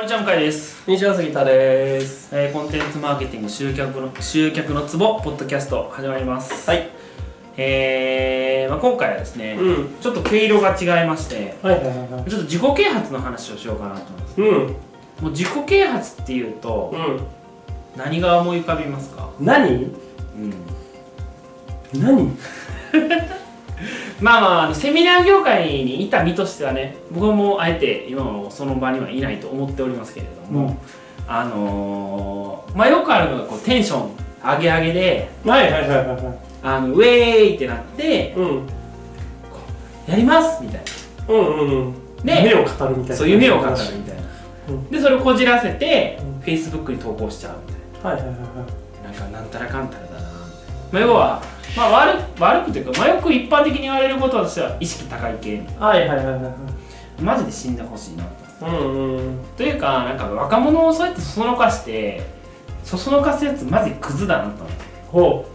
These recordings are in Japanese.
こんにちは向井です、西尾杉田です。えーコンテンツマーケティング集客の集客のツボポッドキャスト始まります。はい。えーまあ、今回はですね、うん。ちょっと毛色が違いましてはいはいはいはい。ちょっと自己啓発の話をしようかなと思いますうん。もう自己啓発っていうとう何が思い浮かびますか、ん何？うん、何？まあまあセミナー業界にいた身としてはね僕はもうあえて今もその場にはいないと思っておりますけれども、うん。あのーまあよくあるのがこうテンション上げ上げではいはいはいはいはい。あのウェーイってなってうん。やりますみたいうんうんうん。で夢を語るみたいな。なそう夢を語るみたいな、うん。でそれをこじらせて、うん。Facebook に投稿しちゃうみたいはいはいはいはい。ななんかなんたらかんたらだなみたいな、まあ、要は、まあ、悪悪くというか、まあ、よく一般的に言われることとしては意識高い系。はいはいはいはいはい。マジで死んでほしいなと。うんうんというかなんか若者をそうやってそそのかしてそそのかすやつマジクズだなと思って。ほ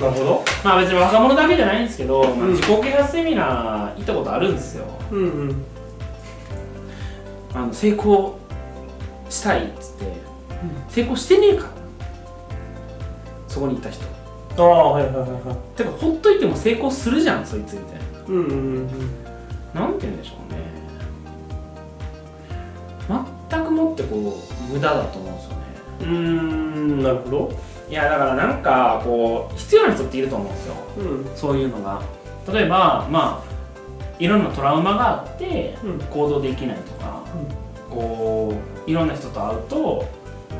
う。なるほど。まあ別に若者だけじゃないんですけど、まあ、うん自己啓発セミナー行ったことあるんですよ。うんうん。あの成功したいっつって、成功してねえから。そこにいた人ああはいはいはいはい。てかほっといても成功するじゃんそいつみたいうんうんうんななんて言うんでしょうね。全くもってこう無駄だと思うんですよね。うーんなるほど。いやだからなんかこう必要な人っていると思うんですよ。うん。そういうのが。例えばまあいろんなトラウマがあってうん。行動できないとか、こういろんな人と会うと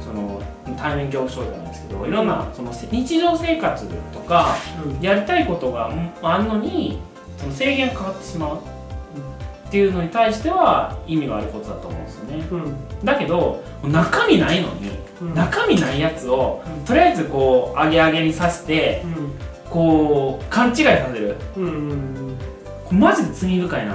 その対面恐怖症じゃないですけどいろんなそのせ日常生活とかやりたいことがんあるのにその制限がかかってしまう。っていうのに対しては意味があることだと思うんですよね。うん。だけど中身ないのにうん。中身ないやつをうん。とりあえずこう上げ上げにさせてうん。こう勘違いさせる。うんうんマジで罪深いな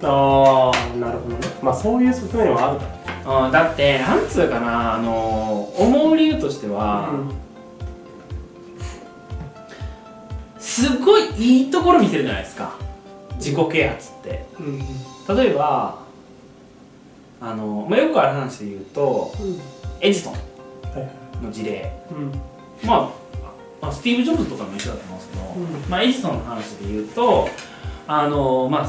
とああなるほどね。まあそういう側面はあるだってなんつうかなあの思う理由としては、すごいいいところ見せるじゃないですか。自己啓発って。うんうん例えばあの、まあ、よくある話で言うとエジソンはいの事例。うん。まあまあスティーブ・ジョブズとかも一緒だと思うんですけど、うん。まあ、エジソンの話で言うとあのまあ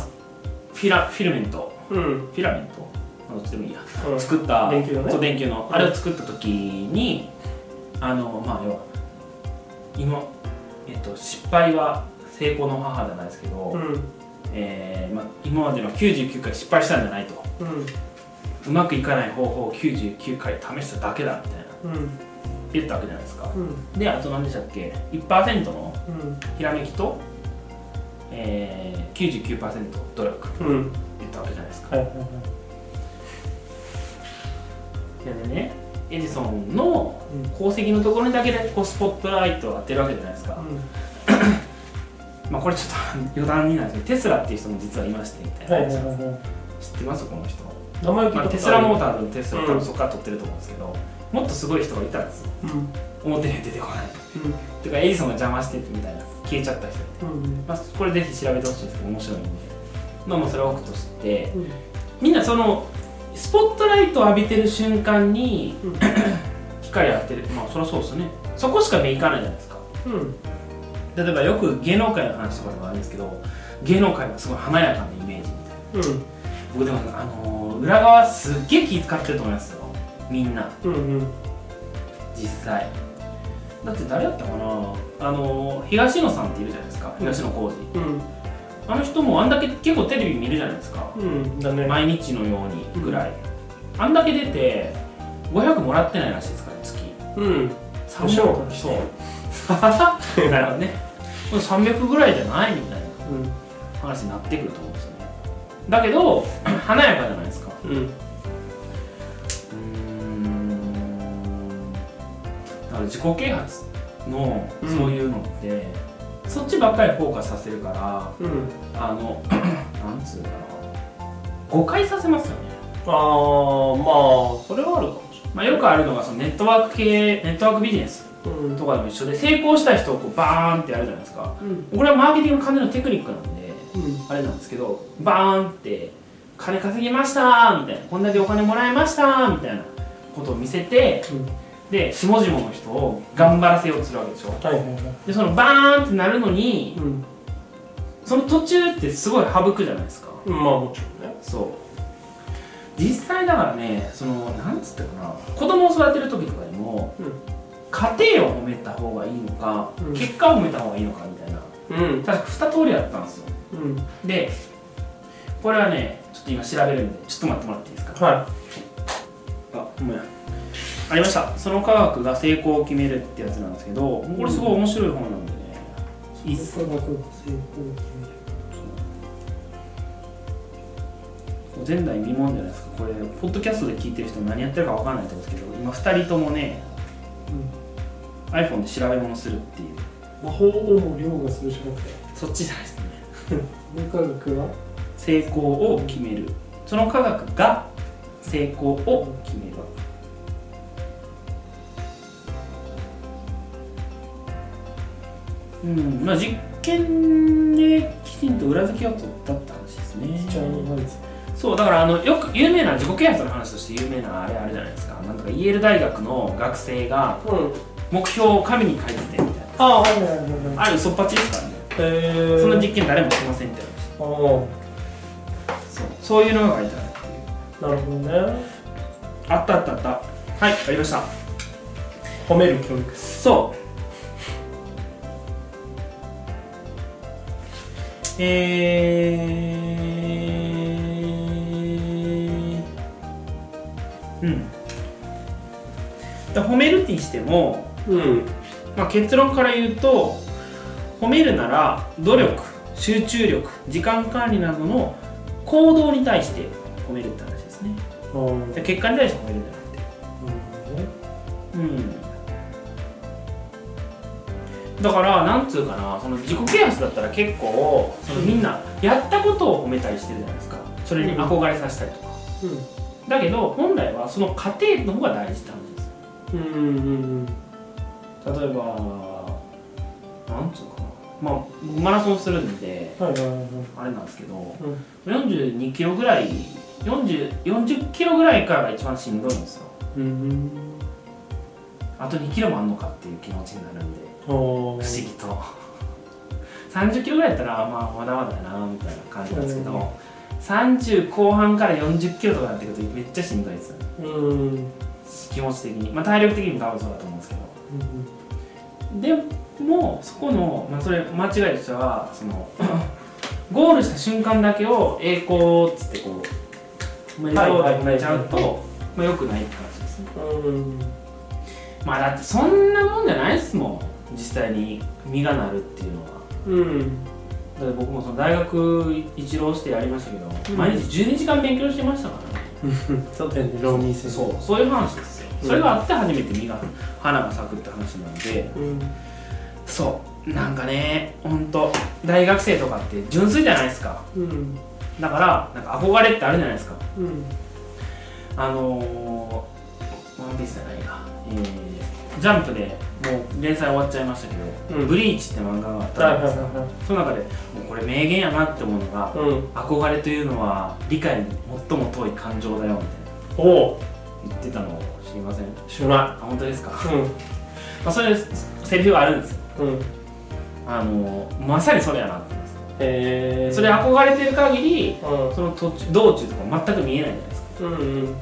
フィラフィルメント。うん。フィラメントあどっちでもいいや。うん。作った電球のね。そう電球の、うん。あれを作った時にあのまあ要は今、えっと、失敗は成功の母じゃないですけど、うん。えーまあ、今までの99回失敗したんじゃないと。うん。うまくいかない方法を99回試しただけだみたいな。うん。言ったわけじゃないですか。うん。であと何でしたっけ？1%のうん。ひらめきと、えー、99%努力。うん。言ったわけじゃないですか。はいはいはいでねエジソンの功績のところにだけでこうスポットライトを当てるわけじゃないですか、まあこれちょっと余談になるんですけどテスラっていう人も実はいましてみたいな、はいはいはいはい。知ってます？この人、名前を聞いたまあ、テスラモーーターズのテスラ多うん。分そこから取ってると思うんですけど、もっとすごい人がいたんです。ようん。表には出てこない。うん。てかエジソンが邪魔しててみたいな消えちゃった人うんまあ、これぜひ調べてほしいんですけど面白いんで。まあまあそれは置くとしてうん。みんなそのスポットライトを浴びてる瞬間にうん。光当てる。まあそりゃそうですよね。そこしか目いかないじゃないですか。うん。例えばよく芸能界の話とかでもあるんですけど芸能界はすごい華やかなイメージみたいな。うん。僕でもあのー裏側すっげえ気使ってると思いますよ。みんな。うんうん。実際。だって誰だったかな。あのー東野さんっているじゃないですか。東野幸治。うんあの人もあんだけ結構テレビ見るじゃないですか。うんだね。毎日のようにぐらい、あんだけ出て500もらってないらしいですから月。うん。300吉本そう。なるほどね。これ300ぐらいじゃないみたいなうん。話になってくると思うんですよね。だけど 華やかじゃないですか。うん。うーん。だから自己啓発のうん。そういうのって、そっちばっかりフォーカスさせるからうん。あの なんつうかな。誤解させますよね。ああまあそれはあるかもしまあ、よくあるのがそのネットワーク系ネットワークビジネスとかでも一緒で成功した人をこうバーンってやるじゃないですか。うん。これはマーケティングの完全なテクニックなんでうん。あれなんですけどバーンって金稼ぎましたみたいなこんだけお金もらいましたみたいなことを見せてうんで下々の人を頑張らせようとするわけでしょ。はいはいはい。でそのバーンってなるのにうん。その途中ってすごい省くじゃないですか。まあもちろんね。そう。実際だからねそのなんつったかな。子供を育てる時とかにも、うん。家庭を褒めた方がいいのか、うん。結果を褒めた方がいいのかみたいな。うん。確か2通りあったんですよ。うん。でこれはねちょっと今調べるんでちょっと待ってもらっていいですか？はあごめんありました。その科学が成功を決めるってやつなんですけどこれすごい面白い本なんでね。いいっす科学が成功を前代未聞じゃないですか。これポッドキャストで聞いてる人何やってるか分かんないと思うんですけど今2人ともね決める iPhone で調べ物するっていう。魔法をも凌駕するしなくて。そっちじゃないですね。科学は？成功を決める。その科学が成功を決めるうんまあ実験できちんと裏付けを取ったって話ですね。そうだからあのよく有名な自己啓発の話として有名なあれあれじゃないですか。なんとかイェール大学の学生がうん。目標を紙に書いててみたいな。ああはいはいはいはい。あれ嘘っぱちですからね。へえそんな実験誰もしませんって話ああ。そう。そういうのが書いてあるっていう。なるほどね。あったあったあった。はいありました。褒める教育。そうえー、うん。だ褒めるにしても、うん。まあ、結論から言うと褒めるなら努力集中力時間管理などの行動に対して褒めるって話ですね。ああで結果に対して褒めるんじゃなくて。うんだからなんつうかなその自己啓発だったら結構そのみんなやったことを褒めたりしてるじゃないですか。それに憧れさせたりとか、だけど本来はその過程の方が大事って話ですうんうんうん例えばなんつうかな。まあ僕マラソンするんではいはいはいはい。あれなんですけどうん。42キロぐらい40 40キロぐらいからが一番しんどいんですよ。うんあと2キロもあんのかっていう気持ちになるんで不思議と。30キロぐらいやったらまあまだまだやなみたいな感じなんですけど、うん。30後半から40キロとかになってくるとめっちゃしんどいですよ。ねうん。うん気持ち的に。まあ体力的にも多分そうだと思うんですけど。でもそこの、まあ、それ間違いとしてはその ゴールした瞬間だけを栄光っつってこうおめでとうって褒めちゃうと、まあ、よくないって話ですね。うん。まあだってそんなもんじゃないですもん実際に実がなるっていうのは。うん。僕もその大学一浪してやりましたけど、うん。毎日12時間勉強してましたからね。そうだよね浪人生。そうそういう話ですよ、うん。それがあって初めて実が花が咲くって話なので。うん。そう。なんかねほんと大学生とかって純粋じゃないですか。うん。だからなんか憧れってあるじゃないですか。うん。あのー、ワンピースじゃないか。えー、ジャンプでもう連載終わっちゃいましたけど、うん。ブリーチって漫画があったじゃはないいですか、はその中でもうこれ名言やなって思うのが、うん。憧れというのは理解に最も遠い感情だよみたいな。おお言ってたのを知りません？知らなあ本当ですか、まいうん。あ、そういうセリフがあるんですよ。うん。あのまさにそれやなって思います。へえそれ憧れてる限りうん。その途中道中とか全く見えないじゃないですか。うんうん。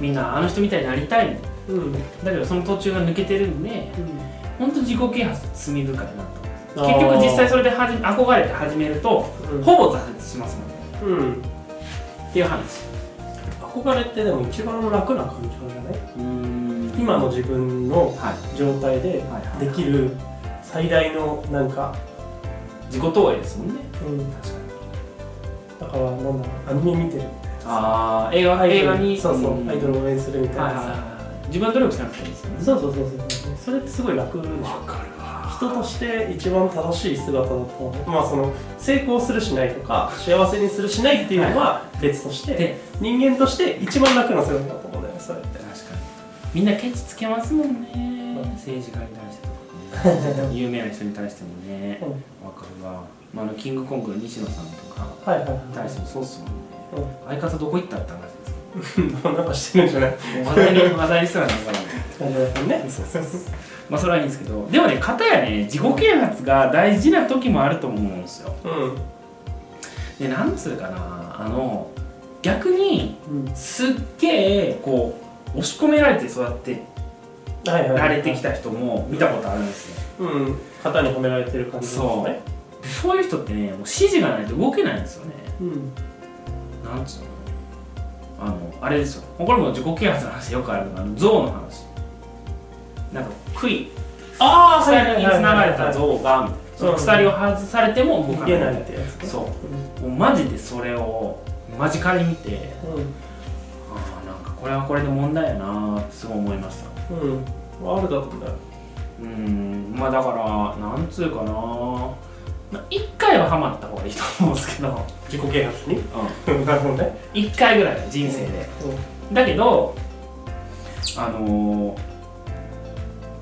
みんなあの人みたいになりたいんだうん。だけどその途中が抜けてるんで本当自己啓発罪深いなと。結局実際それではじ憧れて始めるとうん。ほぼ挫折しますもんね。うん。っていう話。憧れってでも一番楽な感情じゃない？うん。今の自分のはい。状態でできる最大のなんか、自己投影ですもんね。うん、確かに。だからなんだろうアニメ見てるみたいなああ映画映画にそうそう、ん。アイドルを応援するみたいなさ、はいはいはい自分努力しなくていいですよね。そうそうそうそうそれってすごい楽でしょかるわ。人として一番正しい姿だとまあその成功するしないとか幸せにするしないっていうのは別として、で人間として一番楽な姿だと思うんだよねそれって。確かに。みんなケチつけますもんね、うん。政治家に対してとかね。有名な人に対してもね。うん。わかるが、まあ、あのキングコングの西野さんとかはいはいはい。大してもそうっすもんね。うん。相方どこ行ったって話ですなんかしてるんじゃない？話題に話題にすらならない感じですねそうそうそうまあそれはいいんですけどでもね片やね自己啓発が大事な時もあると思うんですよ。うん。でなんつうかなあの逆にうん。すっげえこう押し込められて育てはいはい。られてきた人も見たことあるんですよ。うん。型に褒められてる感じですね。そういう人ってねもう指示がないと動けないんですよね。うん。なんつうの？あのあれですよ。これも自己啓発の話よくあるのが象の話。なんか杭あ鎖に繋がれた象がみたいなその鎖を外されても動かないってやつね。そう。もうマジでそれを間近に見てうん。ああなんかこれはこれで問題やなーってすごい思いました。うん。うんあるだうん。まあだからなんつうかなまあ一回はハマった方がいいと思うんですけど、自己啓発に？うん、なるほどね。一回ぐらい人生で、だけどあのー、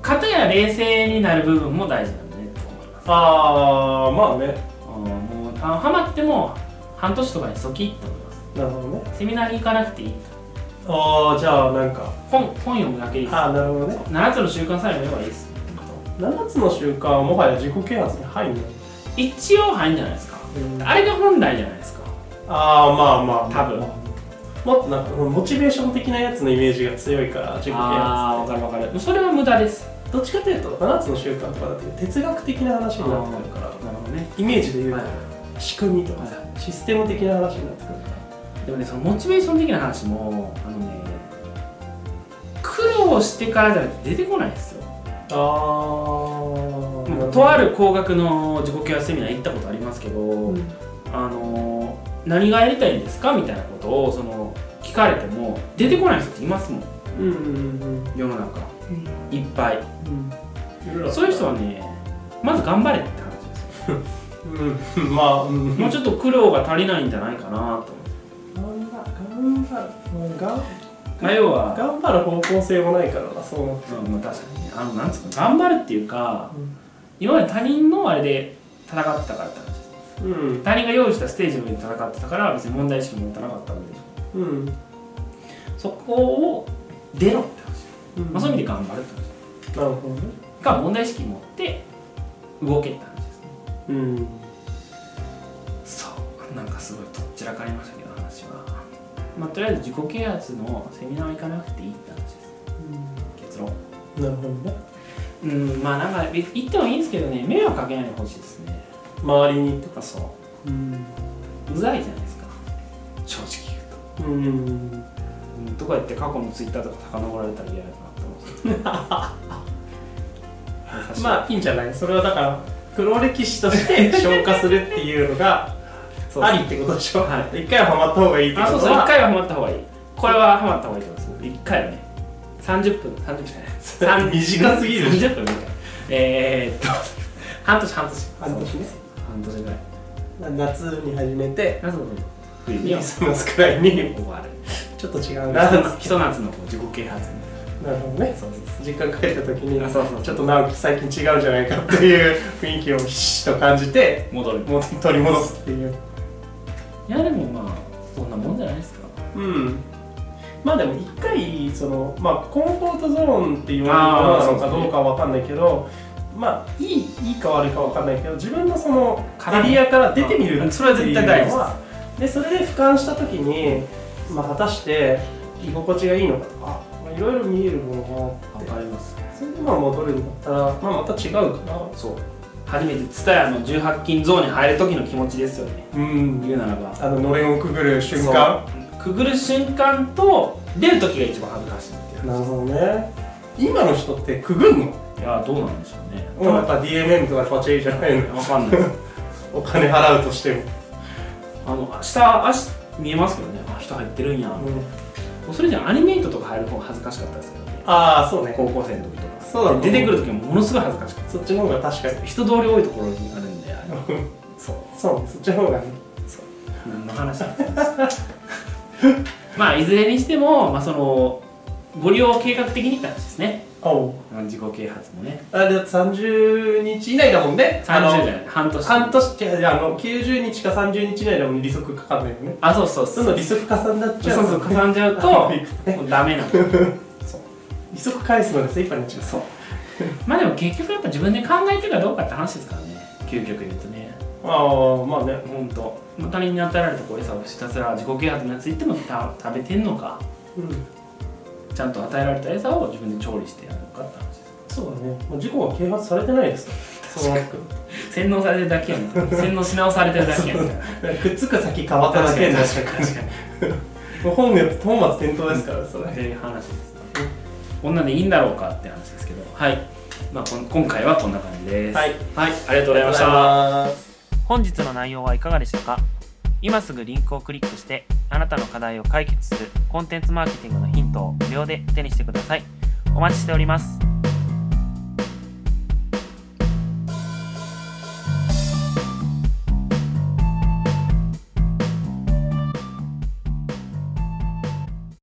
片や冷静になる部分も大事なんだねと思います。ああまあね。あーもうあハマっても半年とかにそきって思います。なるほどね。セミナーに行かなくていいああじゃあなんか。本本読むだけでいいああなるほどね。7つの習慣さえ読めばいいです。7つの習慣はもはや自己啓発に入るの一応入るんじゃないですか。あれが本来じゃないですか。ああまあまあ多分。もっとなんかモチベーション的なやつのイメージが強いから自己啓ああ発分かる分かる。それは無駄です。どっちかというと7つの習慣とかだって哲学的な話になってくるから。なるほどね。イメージで言うと、はい。仕組みとかさシステム的な話になってくるかでもねそのモチベーション的な話もあのね苦労してからじゃ出てこないんですよ。らああとある高額の自己啓発セミナー行ったことありますけど、うん。あの何がやりたいんですかみたいなことをその聞かれても出てこない人っていますもん。うんうん世の中。いっぱい。うん。うんそういう人はねまず頑張れって話ですよ。うん。まあ、うん、もうちょっと苦労が足りないんじゃないかなと。思って頑張頑張まあ要は、頑張る方向性もないからなそうなって。うんまあ、確かにね。あのなんつうか頑張るっていうかうん今まで他人のあれで戦ってたからって話です。うん。他人が用意したステージの上で戦ってたから別に問題意識持ってなかったんでうん。そこを出ろって話、うん。まあ、そういう意味で頑張るって話。なるほどね。か問題意識持って動けって話です。ねうん。そう。なんかすごいとっちらかりましたけど話は。まあとりあえず自己啓発のセミナー行かなくていいって話です。結論。なるほどねうんまあなんかい言ってもいいんですけどね迷惑かけないでほしいですね。周りにとかあそう。うん。うざいじゃないですか。正直言うと。うん。うん。とか言って過去のツイッターとか遡られたら嫌だなって思うんですよまあいいんじゃない？それはだから黒歴史として消化するっていうのが そうありってことでしょ。は一回はハマった方がいいってあことは。そうそう一回はハマった方がいい。これはハマった方がいいと思います。一回はね30分30分じゃない。短すぎる。30分短い。えー、っと 半年半年。半年ね。半年ぐらい。夏に始めて。あそうそう冬に。はクリスマスくらいに。終わる。ちょっと違う。なひと夏のこう自己啓発。なるほどね。実家帰った時にあそうそうちょっと直樹最近違うじゃないかっていう雰囲気をひしと感じて戻る。もう取り戻すっていう。いやでもまあそんなもんじゃないですか。うんまあでも一回そのまあコンフォートゾーンって言われるものなのかどうかは分かんないけどまあいいいいか悪いか分かんないけど自分のそのエリアから出てみるうん。それは絶対大事です。っていうのはでそれで俯瞰した時に、まあ、果たして居心地がいいのかとかまあいろいろ見えるものがあってります。それでまあ戻るんだったら、まあ、また違うかな。そう。初めて蔦屋の18金ゾーンに入る時の気持ちですよね。うん。言うならば。あののれんをくぐる瞬間くぐる瞬間と出る時が一番恥ずかしいっていうなるほどね。今の人ってくぐんの？いやどうなんでしょうね。もうやっぱ DMM とかパチェイじゃないのわかんない お金払うとしても、あの下足見えますけどね。あ人入ってるんや、もうそれじゃアニメイトとか入る方が恥ずかしかったですけどね。ああそうね。高校生の時とか。そうだね出てくる時もものすごい恥ずかしかっそっちの方が確かに。た人通り多いところにあるんで そう。そう。ねそっちの方がね。何の話 まあいずれにしても、まあ、そのご利用計画的にって話ですね。おう。自己啓発もね。あれだって30日以内だもんね。あの30じゃない。半年。半年違う違うあの90日か30日以内だもん利息かかんないよねあそうそうそう。どんどん利息かさんだっちゃう。そうそうかさんじゃうと もうダメなの。利息返すので精一杯になっちゃう。そう。まあでも結局やっぱ自分で考えてるかどうかって話ですからね。究極言うとねああまあね本当他人に与えられたこう餌をひたすら自己啓発についてもた食べてんのか。うん。ちゃんと与えられた餌を自分で調理してやるのかって話です。そうだね。もう事故は啓発されてないですそう。なってくる洗脳されてるだけやみたいな。洗脳し直されてるだけやみたいな。くっつく先変わっただけ確かに。確かに。本末転倒ですからそれ。っていう話です女でいいんだろうかって話ですけど。はい。まあこん今回はこんな感じです。はい。はい、ありがとうございました本日の内容はいかがでしたか？今すぐリンクをクリックしてあなたの課題を解決するコンテンツマーケティングのヒントを無料で手にしてください。お待ちしております。